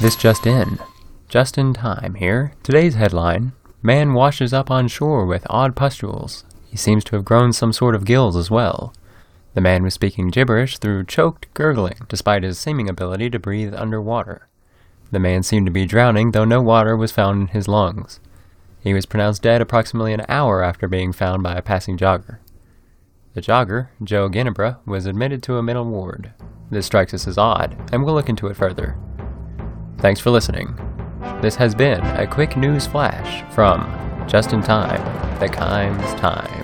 This just in. Justin Time here. Today's headline Man washes up on shore with odd pustules. He seems to have grown some sort of gills as well. The man was speaking gibberish through choked gurgling, despite his seeming ability to breathe underwater. The man seemed to be drowning, though no water was found in his lungs. He was pronounced dead approximately an hour after being found by a passing jogger. The jogger, Joe Ginebra, was admitted to a mental ward. This strikes us as odd, and we'll look into it further. Thanks for listening. This has been a quick news flash from Justin Time, the Kimes Time.